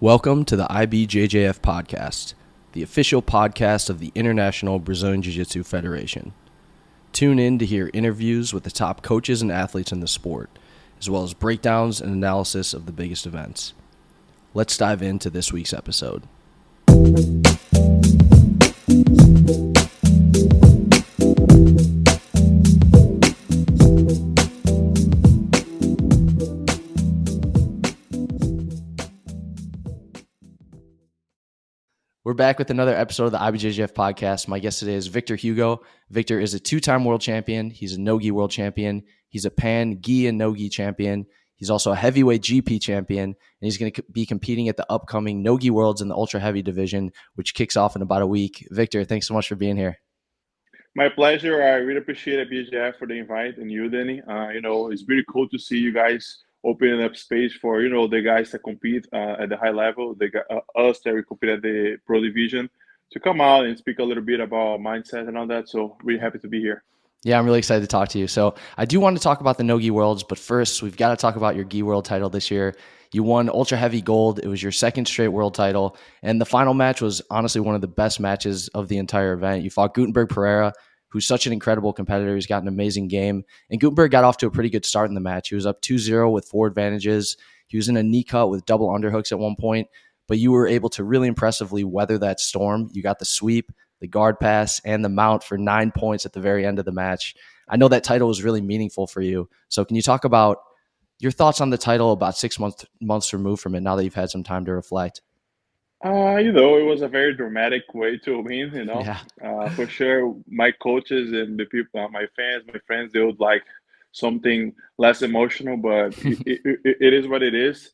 Welcome to the IBJJF podcast, the official podcast of the International Brazilian Jiu Jitsu Federation. Tune in to hear interviews with the top coaches and athletes in the sport, as well as breakdowns and analysis of the biggest events. Let's dive into this week's episode. We're back with another episode of the IBJJF podcast. My guest today is Victor Hugo. Victor is a two time world champion. He's a Nogi world champion. He's a Pan Gi and Nogi champion. He's also a heavyweight GP champion, and he's going to be competing at the upcoming Nogi Worlds in the ultra heavy division, which kicks off in about a week. Victor, thanks so much for being here. My pleasure. I really appreciate BJF for the invite and you, Danny. Uh, you know, it's really cool to see you guys opening up space for you know the guys that compete uh, at the high level, the uh, us that we compete at the pro division, to come out and speak a little bit about mindset and all that. So really happy to be here. Yeah, I'm really excited to talk to you. So I do want to talk about the Nogi Worlds, but first we've got to talk about your Gi World title this year. You won ultra heavy gold. It was your second straight world title, and the final match was honestly one of the best matches of the entire event. You fought Gutemberg Pereira, who's such an incredible competitor. He's got an amazing game. And Gutemberg got off to a pretty good start in the match. He was up 2 0 with four advantages. He was in a knee cut with double underhooks at one point, but you were able to really impressively weather that storm. You got the sweep, the guard pass, and the mount for nine points at the very end of the match. I know that title was really meaningful for you. So, can you talk about your thoughts on the title about six months months removed from it now that you've had some time to reflect? Uh, you know, it was a very dramatic way to win. You know, yeah. uh, for sure, my coaches and the people, uh, my fans, my friends, they would like something less emotional, but it, it, it is what it is.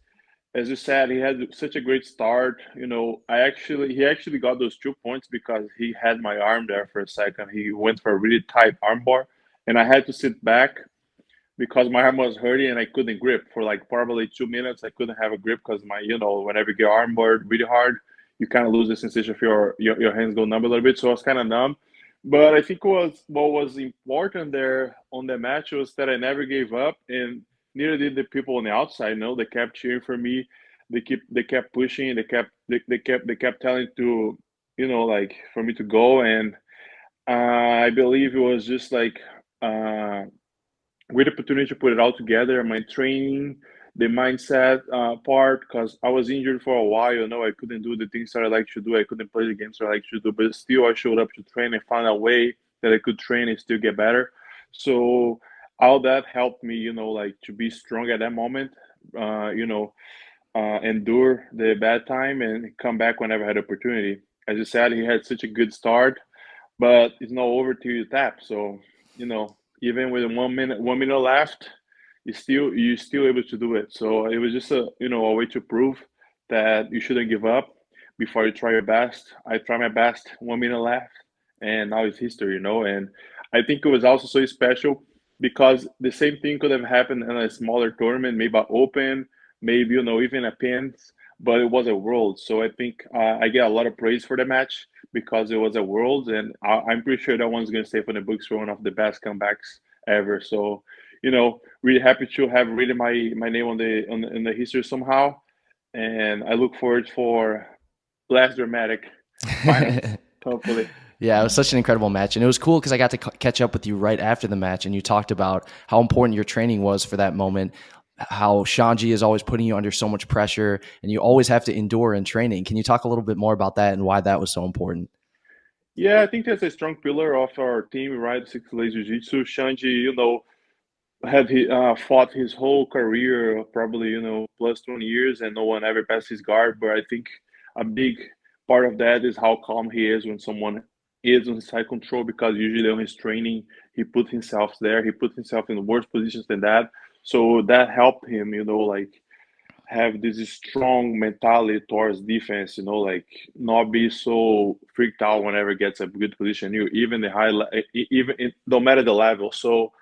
As you said, he had such a great start. You know, I actually he actually got those two points because he had my arm there for a second. He went for a really tight armbar, and I had to sit back because my arm was hurting and I couldn't grip for like probably two minutes. I couldn't have a grip because my, you know, whenever you get armbarred really hard, you kind of lose the sensation of your, your, your hands go numb a little bit. So I was kind of numb. But I think was what was important there on the match was that I never gave up, and neither did the people on the outside. Know, they kept cheering for me. They keep they kept pushing. They kept they, they kept they kept telling to you know like for me to go, and uh, I believe it was just like uh, great opportunity to put it all together. My training, the mindset uh, part, because I was injured for a while. You know, I couldn't do the things that I like to do. I couldn't play the games that I like to do, but still, I showed up to train and found a way that I could train and still get better. So all that helped me, you know, like to be strong at that moment. Uh, you know, uh, endure the bad time and come back whenever I had opportunity. As you said, he had such a good start, but it's not over till you tap. So you know, even with one minute one minute left, you still you're still able to do it. So it was just a you know a way to prove that you shouldn't give up before you try your best. I try my best, one minute left, and now it's history, you know. And I think it was also so special because the same thing could have happened in a smaller tournament, maybe an open, maybe you know even a Pans, but it was a world. So I think uh, I get a lot of praise for the match because it was a world, and I, am pretty sure that one's going to stay for the books for one of the best comebacks ever. So, you know, really happy to have written my my name on the on the, in the history somehow, and I look forward for less dramatic finals, hopefully. Yeah, it was such an incredible match, and it was cool because I got to c- catch up with you right after the match, and you talked about how important your training was for that moment how Xande is always putting you under so much pressure and you always have to endure in training. Can you talk a little bit more about that and why that was so important? Yeah, I think that's a strong pillar of our team, right? Six Blades Jiu-Jitsu. Xande, you know, had he uh, fought his whole career, probably, you know, plus 20 years, and no one ever passed his guard. But I think a big part of that is how calm he is when someone is on side control because usually on his training, he put himself there. He put himself in worse positions than that. So that helped him, you know, like have this strong mentality towards defense, you know, like not be so freaked out whenever gets a good position. You even the high, even no matter the level. So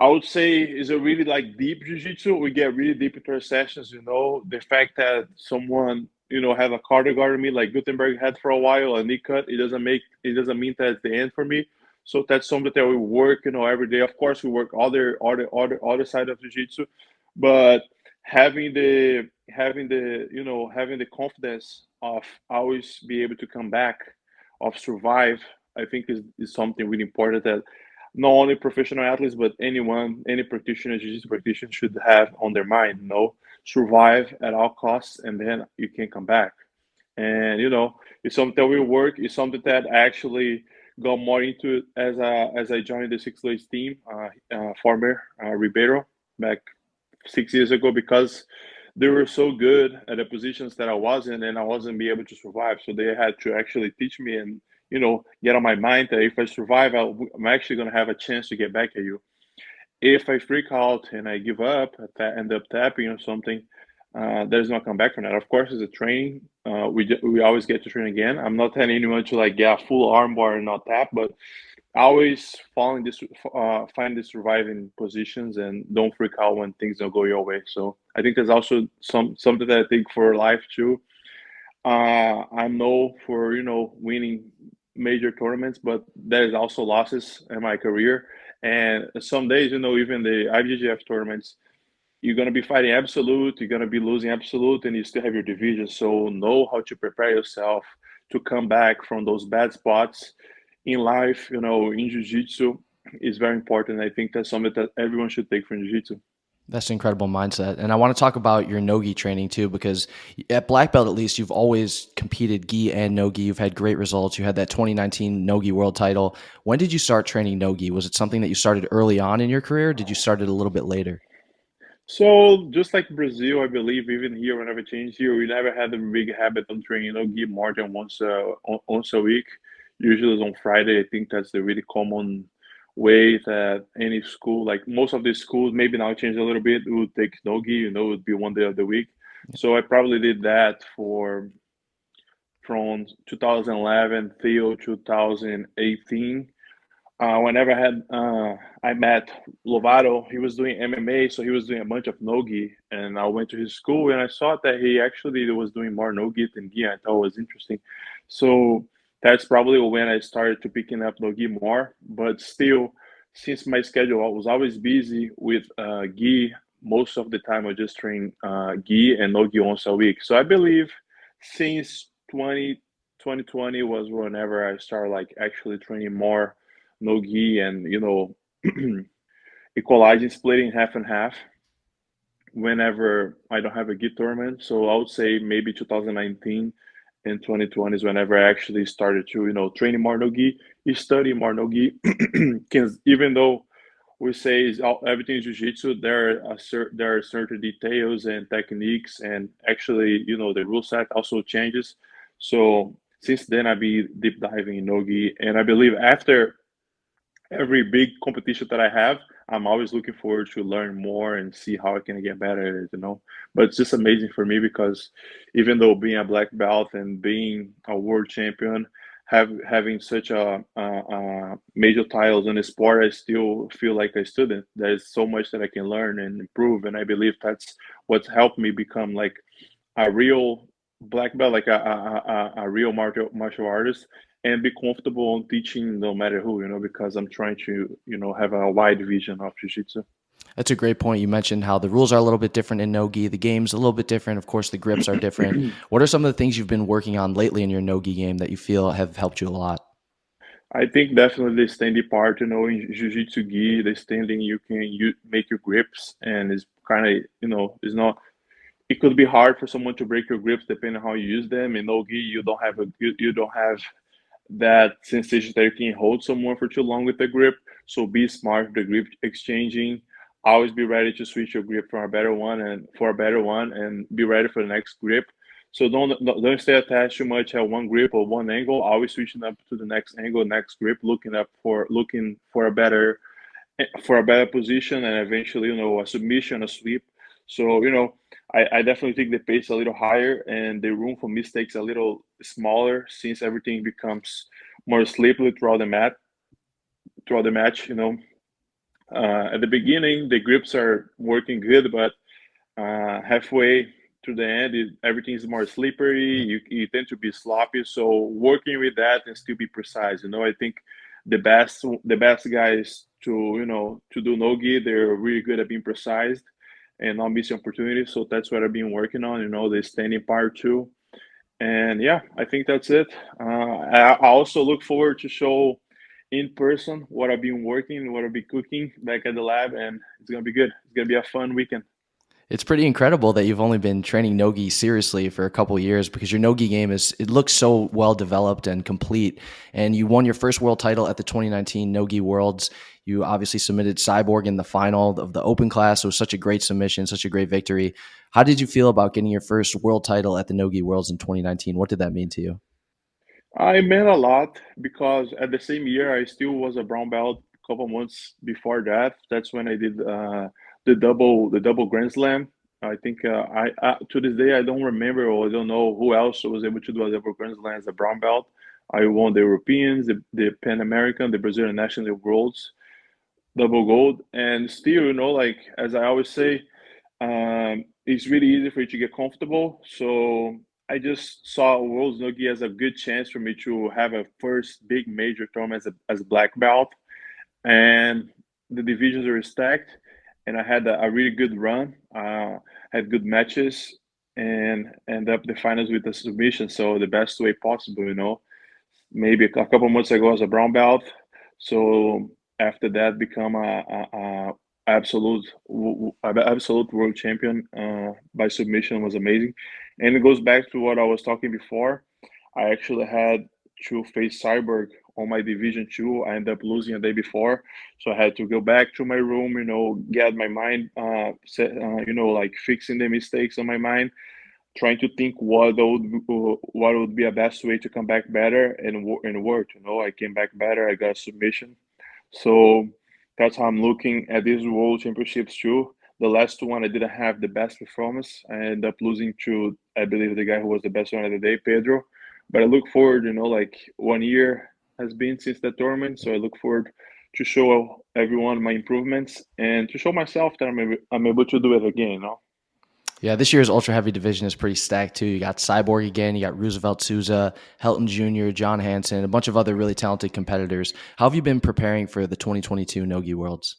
I would say is a really like deep jiu-jitsu. We get really deep into our sessions, you know. The fact that someone, you know, have a cardio guard on me like Gutemberg had for a while, a knee cut, it doesn't make it doesn't mean that it's the end for me. So that's something that we work, you know, every day. Of course, we work other other other other side of jiu-jitsu, but having the having the you know having the confidence of always be able to come back, of survive, I think is, is something really important that not only professional athletes but anyone, any practitioner, jiu-jitsu practitioner should have on their mind. You know, survive at all costs, and then you can come back. And you know, it's something that will work. It's something that actually got more into as I as I joined the Six Blades team, uh, uh, former uh, Ribeiro back six years ago because they were so good at the positions that I wasn't, and I wasn't be able to survive. So they had to actually teach me and you know get on my mind that if I survive, i am actually going to have a chance to get back at you. If I freak out and I give up, end up tapping or something, uh, there's no come back from that. Of course, it's a training. Uh, we we always get to train again. I'm not telling anyone to like get a full armbar and not tap, but always following this, uh, find the surviving positions and don't freak out when things don't go your way. So I think there's also some something that I think for life too. Uh, I know for you know winning major tournaments, but there's also losses in my career. And some days, you know, even the IBJJF tournaments, you're going to be fighting absolute, you're going to be losing absolute, and you still have your division. So know how to prepare yourself to come back from those bad spots in life. You know, in jiu-jitsu is very important. I think that's something that everyone should take from jiu-jitsu. That's an incredible mindset. And I want to talk about your no-gi training too, because at black belt, at least, you've always competed gi and no-gi. You've had great results. You had that 2019 no-gi world title. When did you start training no-gi? Was it something that you started early on in your career? did you start it a little bit later? So just like Brazil, I believe even here, whenever I changed here, we never had a big habit of training no-gi more than once uh, a, once a week. Usually it's on Friday. I think that's the really common way that any school, like most of these schools, maybe now change a little bit, would take no-gi, you know, it would be one day of the week. So I probably did that for from 2011 till 2018 uh, whenever I had uh, I met Lovato, he was doing MMA, so he was doing a bunch of nogi, and I went to his school and I saw that he actually was doing more nogi than gi. I thought it was interesting, so that's probably when I started to picking up nogi more. But still, since my schedule I was always busy with uh, gi, most of the time I just train uh, gi and nogi once a week. So I believe since 20, 2020 was whenever I started like actually training more no gi and you know equalizing splitting half and half whenever I don't have a gi tournament. So I would say maybe 2019 and 2020 is whenever I actually started to you know training more no gi, study more no. Because even though we say everything is jiu-jitsu, there are there are certain details and techniques, and actually you know the rule set also changes. So since then I've been deep diving in nogi, and I believe after every big competition that I have, I'm always looking forward to learn more and see how I can get better at it, you know. But it's just amazing for me because even though being a black belt and being a world champion, have having such a, a, a major titles in the sport, I still feel like a student. There's so much that I can learn and improve, and I believe that's what's helped me become like a real black belt, like a, a, a, a real martial martial artist, and be comfortable on teaching no matter who, you know, because I'm trying to, you know, have a wide vision of jiu-jitsu. That's a great point. You mentioned how the rules are a little bit different in no-gi. The game's a little bit different. Of course, the grips are different. what are some of the things you've been working on lately in your no-gi game that you feel have helped you a lot? I think definitely the standing part, you know, in jiu-jitsu gi, the standing you can you make your grips and it's kind of, you know, it's not it could be hard for someone to break your grips depending on how you use them. In no gi, you don't have a you, you don't have that sensation that you can hold someone for too long with the grip. So be smart the grip exchanging. Always be ready to switch your grip for a better one and for a better one, and be ready for the next grip. So don't don't stay attached too much at one grip or one angle. Always switching up to the next angle, next grip, looking up for looking for a better for a better position, and eventually you know a submission, a sweep. So you know I, I definitely think the pace a little higher and the room for mistakes a little smaller since everything becomes more slippery throughout the mat throughout the match. You know, uh, at the beginning the grips are working good, but uh, halfway to the end, it, everything is more slippery. You, you tend to be sloppy. So working with that and still be precise. You know, I think the best the best guys to you know to do no gi they're really good at being precise and not missing opportunities. So that's what I've been working on. You know, the standing part too. And yeah, I think that's it. Uh, I, I also look forward to show in person what I've been working, what I've been cooking back at the lab, and it's gonna be good. It's gonna be a fun weekend. It's pretty incredible that you've only been training nogi seriously for a couple years because your nogi game is it looks so well developed and complete. And you won your first world title at the 2019 Nogi Worlds. You obviously submitted Cyborg in the final of the open class. It was such a great submission, such a great victory. How did you feel about getting your first world title at the Nogi Worlds in 2019? What did that mean to you? I meant a lot because at the same year I still was a brown belt. A couple months before that, that's when I did. Uh, the double the double Grand Slam. I think uh, I, I, to this day I don't remember or I don't know who else was able to do a double Grand Slam as a brown belt. I won the Europeans, the, the Pan American, the Brazilian National Worlds, double gold, and still, you know, like as I always say, um, it's really easy for you to get comfortable. So I just saw Worlds Nogi as a good chance for me to have a first big major tournament as a as a black belt, and the divisions are stacked and I had a, a really good run. Uh, had good matches and end up the finals with a submission. So the best way possible, you know. Maybe a couple months ago as a brown belt. So after that, become a, a, a absolute absolute world champion uh, by submission was amazing. And it goes back to what I was talking before. I actually had to face Cyborg on my division two. I ended up losing a day before, so I had to go back to my room, you know, get my mind, uh, set, uh, you know, like fixing the mistakes on my mind, trying to think what would what would be a best way to come back better and and work. You know, I came back better. I got submission, so that's how I'm looking at these World Championships too. The last one, I didn't have the best performance. I ended up losing to, I believe, the guy who was the best one of the day, Pedro. But I look forward, you know, like one year has been since that tournament. So I look forward to show everyone my improvements and to show myself that I'm able, I'm able to do it again. You know? Yeah, this year's ultra heavy division is pretty stacked too. You got Cyborg again, you got Roosevelt Souza, Helton Jr., John Hansen, a bunch of other really talented competitors. How have you been preparing for the 2022 Nogi Worlds?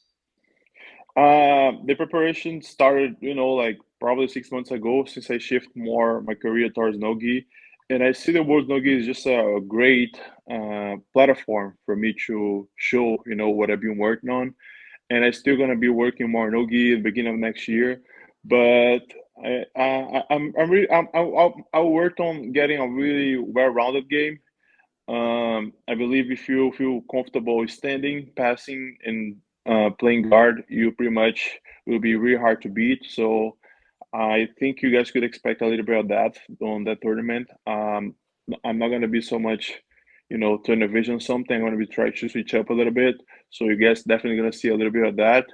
Uh, the preparation started, you know, like probably six months ago since I shift more my career towards Nogi and I see the World Nogi is just a great uh, platform for me to show, you know, what I've been working on. And I'm still gonna be working more Nogi at the beginning of next year. But I, I, I'm, I'm really, I'm, I'll, I'll work on getting a really well-rounded game. Um, I believe if you feel comfortable standing, passing, and uh, playing guard, you pretty much will be really hard to beat. So I think you guys could expect a little bit of that on that tournament. Um, I'm not going to be so much, you know, the vision something. I'm going to be trying to switch up a little bit. So you guys definitely going to see a little bit of that,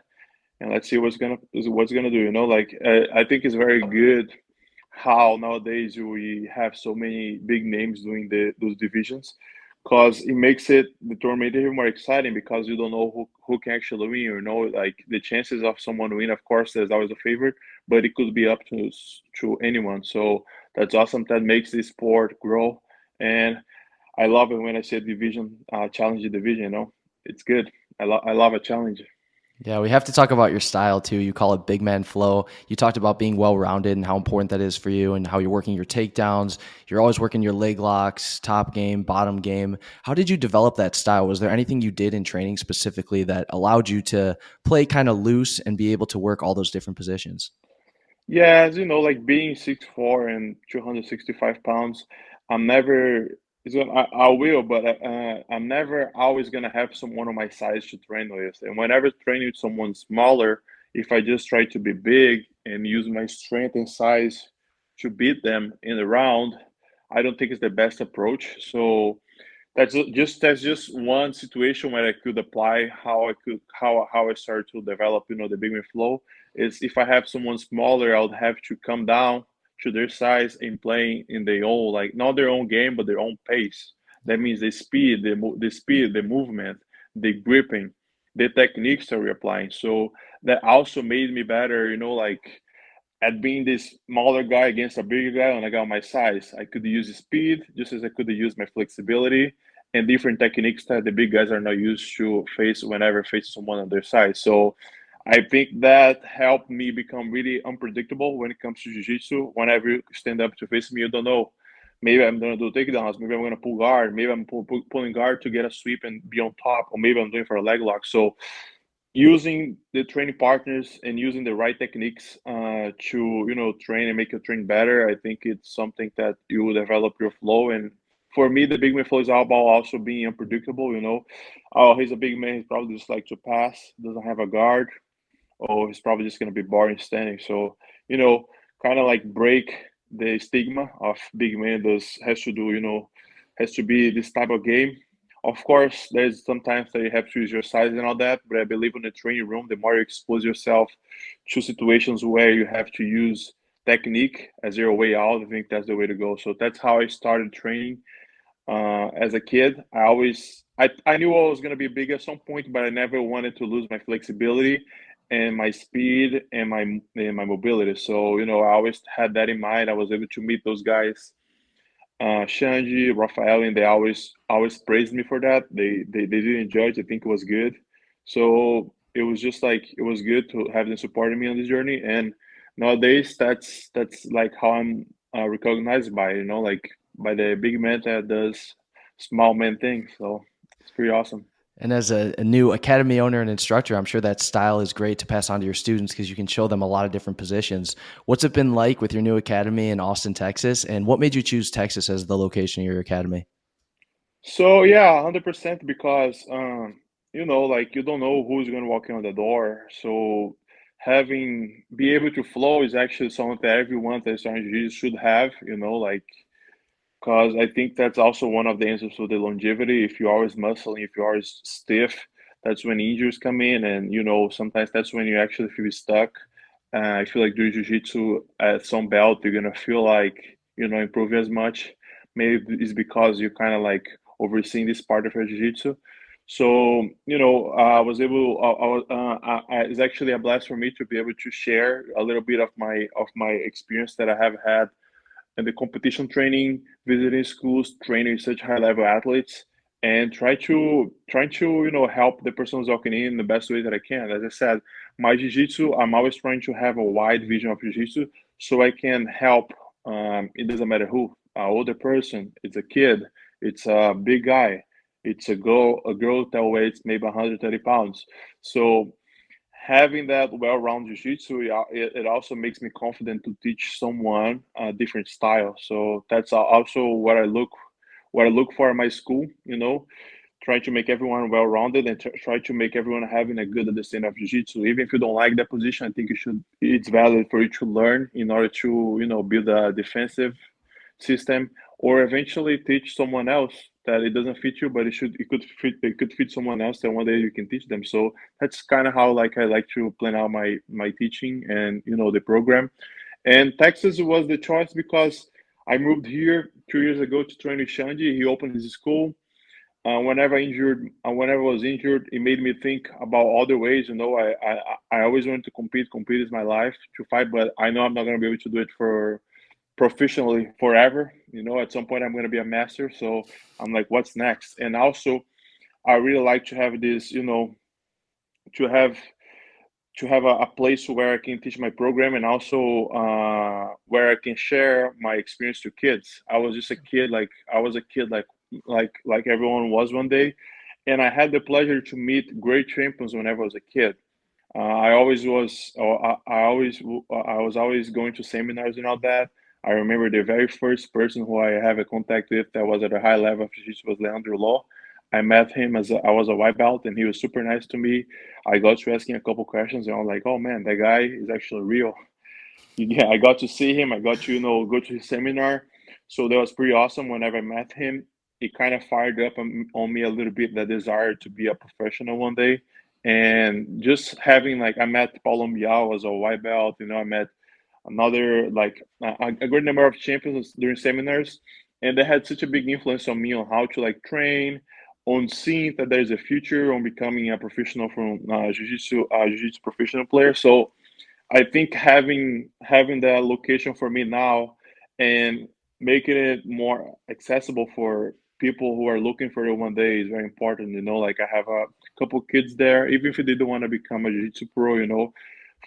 and let's see what's gonna what's gonna do. You know, like I think it's very good how nowadays we have so many big names doing the those divisions because it makes it the tournament even more exciting because you don't know who, who can actually win you know like the chances of someone win of course there's always a favorite but it could be up to to anyone so that's awesome that makes this sport grow and i love it when i say division uh, challenge division you know it's good i, I love a challenge yeah, we have to talk about your style too. You call it big man flow. You talked about being well rounded and how important that is for you and how you're working your takedowns. You're always working your leg locks, top game, bottom game. How did you develop that style? Was there anything you did in training specifically that allowed you to play kind of loose and be able to work all those different positions? Yeah, as you know, like being six four and 265 pounds, I'm never I, I will, but uh, I'm never always gonna have someone on my size to train with. And whenever training with someone smaller, if I just try to be big and use my strength and size to beat them in the round, I don't think it's the best approach. So that's just that's just one situation where I could apply how I could how how I started to develop, you know, the big flow. Is if I have someone smaller, I would have to come down to their size and playing in their own like not their own game but their own pace. That means the speed, the the speed, the movement, the gripping, the techniques that we're applying. So that also made me better, you know, like at being this smaller guy against a bigger guy when I got my size. I could use speed just as I could use my flexibility and different techniques that the big guys are not used to face whenever facing someone on their side. So I think that helped me become really unpredictable when it comes to jiu-jitsu. Whenever you stand up to face me, you don't know. Maybe I'm gonna do takedowns. Maybe I'm gonna pull guard. Maybe I'm pull, pull, pulling guard to get a sweep and be on top, or maybe I'm doing for a leg lock. So, using the training partners and using the right techniques uh, to you know train and make your train better, I think it's something that you develop your flow and for me, the big man flow is all about also being unpredictable. You know, oh, he's a big man. He's probably just like to pass. Doesn't have a guard. Oh, he's probably just gonna be boring standing. So you know, kind of like break the stigma of big man. Does has to do. You know, has to be this type of game. Of course, there's sometimes that you have to use your size and all that, but I believe in the training room, the more you expose yourself to situations where you have to use technique as your way out, I think that's the way to go. So that's how I started training uh, as a kid. I always I, I knew I was going to be big at some point, but I never wanted to lose my flexibility and my speed and my and my mobility. So you know, I always had that in mind. I was able to meet those guys, uh, Xande, Rafael, and they always always praised me for that. They they they didn't judge. I think it was good. So it was just like it was good to have them supporting me on this journey. And nowadays, that's that's like how I'm uh, recognized by. You know, like by the big man that does small man things. So it's pretty awesome. And as a, a, new academy owner and instructor, I'm sure that style is great to pass on to your students because you can show them a lot of different positions. What's it been like with your new academy in Austin, Texas? And what made you choose Texas as the location of your academy? So, yeah, 100% because, um, you know, like you don't know who's going to walk in on the door. So, having be able to flow is actually something that everyone that should have, you know, like because I think that's also one of the answers to the longevity. If you're always muscling, if you're always stiff, that's when injuries come in, and you know sometimes that's when you actually feel stuck. Uh, I feel like doing jiu-jitsu at some belt, you're gonna feel like you know improving as much. Maybe it's because you're kind of like overseeing this part of your jiu-jitsu. So you know, I was able. I, I, uh, I, it's actually a blast for me to be able to share a little bit of my of my experience that I have had and the competition training, visiting schools, training such high level athletes, and try to try to you know help the person walking in the best way that I can. As I said, my jiu-jitsu, I'm always trying to have a wide vision of jiu-jitsu so I can help. Um, it doesn't matter who, an older person, it's a kid, it's a big guy, it's a girl, a girl that weighs maybe 130 pounds. So having that well-rounded jiu-jitsu it, it also makes me confident to teach someone a different style. So that's also what i look what i look for in my school you know trying to make everyone well-rounded and try to make everyone having a good understanding of jiu-jitsu. Even if you don't like that position i think you should it's valid for you to learn in order to you know build a defensive system or eventually teach someone else that it doesn't fit you, but it should it could fit it could fit someone else that one day you can teach them. So that's kind of how like I like to plan out my my teaching and you know the program. And Texas was the choice because I moved here two years ago to train with Xande. He opened his school. Uh, whenever injured, uh, whenever I was injured, it made me think about other ways. You know, I, I I always wanted to compete. Compete is my life to fight, but I know I'm not to be able to do it for professionally forever. You know, at some point I'm going to be a master. So I'm like, what's next? And also, I really like to have this, you know, to have to have a, a place where I can teach my program and also uh, where I can share my experience to kids. I was just a kid, like I was a kid, like like like everyone was one day, and I had the pleasure to meet great champions whenever I was a kid. Uh, I always was, I, I always, I was always going to seminars and all that. I remember the very first person who I have a contact with that was at a high level of jiu-jitsu was Leandro Lo. I met him as a, I was a white belt, and he was super nice to me. I got to asking a couple questions, and I was like, "Oh man, that guy is actually real." Yeah, I got to see him. I got to you know go to his seminar, so that was pretty awesome. Whenever I met him, it kind of fired up on, me a little bit the desire to be a professional one day, and just having like I met Paulo Miyao as a white belt. You know, I met another like a, a great number of champions during seminars and they had such a big influence on me on how to like train on seeing that there's a future on becoming a professional from uh, jiu-jitsu uh, jiu-jitsu professional player so i think having having that location for me now and making it more accessible for people who are looking for it one day is very important. You know, like I have a couple kids there, even if they don't want to become a jiu-jitsu pro, you know,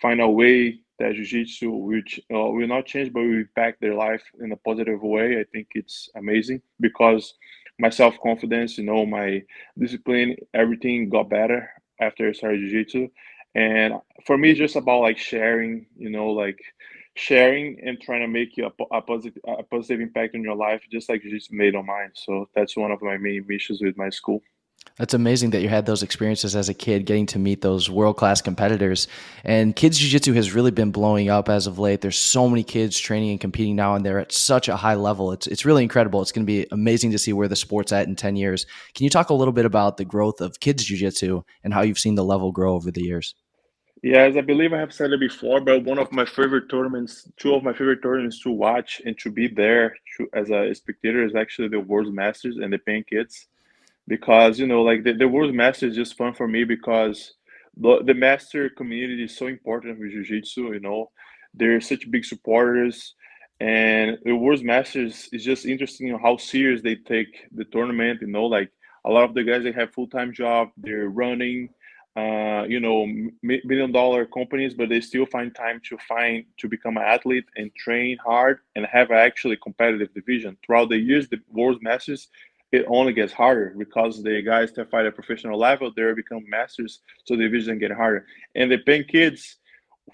find a way that jiu-jitsu which uh, will not change, but will impact their life in a positive way. I think it's amazing because my self-confidence, you know, my discipline, everything got better after I started jiu-jitsu. And for me, it's just about like sharing, you know, like sharing and trying to make you a, a, positive a positive impact in your life, just like you just made on mine. So that's one of my main missions with my school. That's amazing that you had those experiences as a kid, getting to meet those world class competitors. And kids jiu jitsu has really been blowing up as of late. There's so many kids training and competing now, and they're at such a high level. It's it's really incredible. It's going to be amazing to see where the sport's at in ten years. Can you talk a little bit about the growth of kids jiu jitsu and how you've seen the level grow over the years? Yes, I believe I have said it before, but one of my favorite tournaments, two of my favorite tournaments to watch and to be there to, as a spectator is actually the World Masters and the Pan Kids, because you know, like the, the World Masters is just fun for me because the, the master community is so important with Jiu-Jitsu. You know, they're such big supporters, and the World Masters is just interesting how serious they take the tournament. You know, like a lot of the guys they have full time job, they're running uh, you know, million dollar companies, but they still find time to find to become an athlete and train hard and have actually competitive division. Throughout the years, the world masters, it only gets harder because the guys that fight at professional level, they become masters, so the division get harder. And the Pan Kids,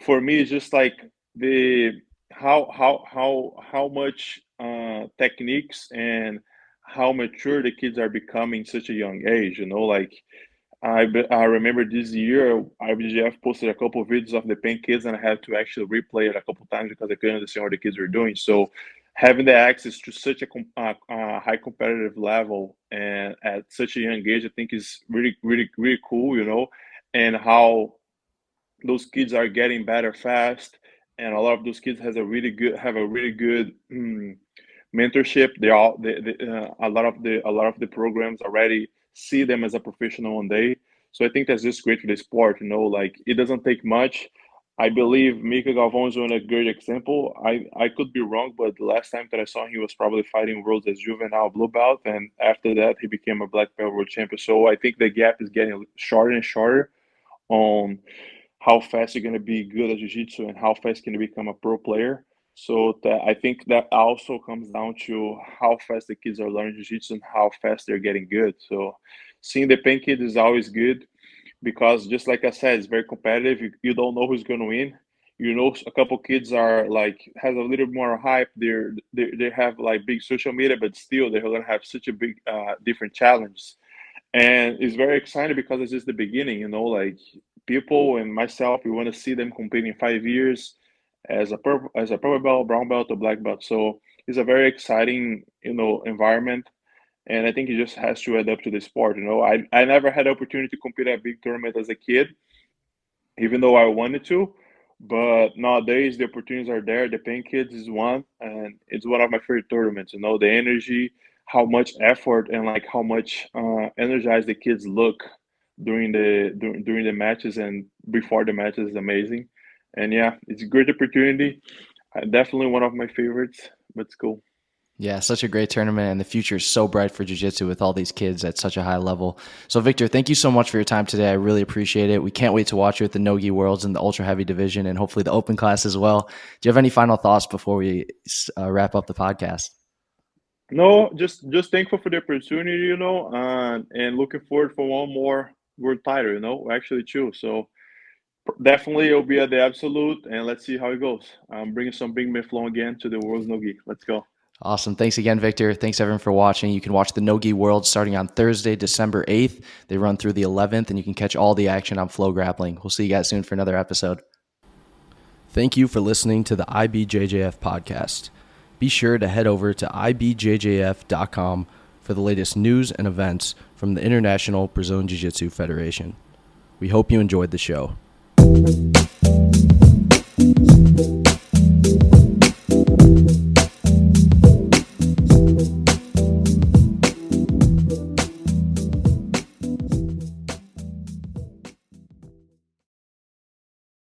for me, is just like the how how how how much uh, techniques and how mature the kids are becoming such a young age. You know, like I, I remember this year IBJJF posted a couple of videos of the Pan Kids and I had to actually replay it a couple times because I couldn't understand what the kids were doing. So having the access to such a, a, a, high competitive level and at such a young age, I think is really, really, really cool, you know, and how those kids are getting better fast. And a lot of those kids has a really good, have a really good mm, mentorship. They all, they, they, uh, a lot of the, a lot of the programs already see them as a professional one day. So I think that's just great for the sport. You know, like it doesn't take much. I believe Mica Galvão is a great example. I, I could be wrong, but the last time that I saw him, he was probably fighting worlds as juvenile blue belt, and after that, he became a black belt world champion. So I think the gap is getting shorter and shorter on how fast you're going to be good at jiu-jitsu and how fast you can you become a pro player. So that I think that also comes down to how fast the kids are learning jiu-jitsu and how fast they're getting good. So seeing the Pan Kid is always good because just like I said, it's very competitive. You, you don't know who's going to win. You know, a couple kids are like has a little more hype. They're they, they have like big social media, but still they're going to have such a big uh, different challenge. And it's very exciting because it's just the beginning. You know, like people and myself, we want to see them competing in five years as a purple as a purple belt, brown belt, or black belt. So it's a very exciting, you know, environment. And I think it just has to add up to the sport. You know, I, I never had opportunity to compete at a big tournament as a kid, even though I wanted to. But nowadays the opportunities are there. The Pan Kids is one, and it's one of my favorite tournaments. You know, the energy, how much effort, and like how much uh, energized the kids look during the during, during the matches and before the matches is amazing and yeah, it's a great opportunity. Uh, definitely one of my favorites, but it's cool. Yeah, such a great tournament, and the future is so bright for Jiu Jitsu with all these kids at such a high level. So, Victor, thank you so much for your time today. I really appreciate it. We can't wait to watch you at the Nogi Worlds in the ultra heavy division and hopefully the open class as well. Do you have any final thoughts before we uh, wrap up the podcast? No, just just thankful for the opportunity, you know, uh, and looking forward for one more world title, you know, actually two. So definitely it'll be at the absolute, and let's see how it goes. I'm bringing some Big Man Flow again to the World's Nogi. Let's go. Awesome. Thanks again, Victor. Thanks everyone for watching. You can watch the Nogi World starting on Thursday, December 8th. They run through the 11th, and you can catch all the action on Flow Grappling. We'll see you guys soon for another episode. Thank you for listening to the IBJJF podcast. Be sure to head over to ibjjf.com for the latest news and events from the International Brazilian Jiu Jitsu Federation. We hope you enjoyed the show.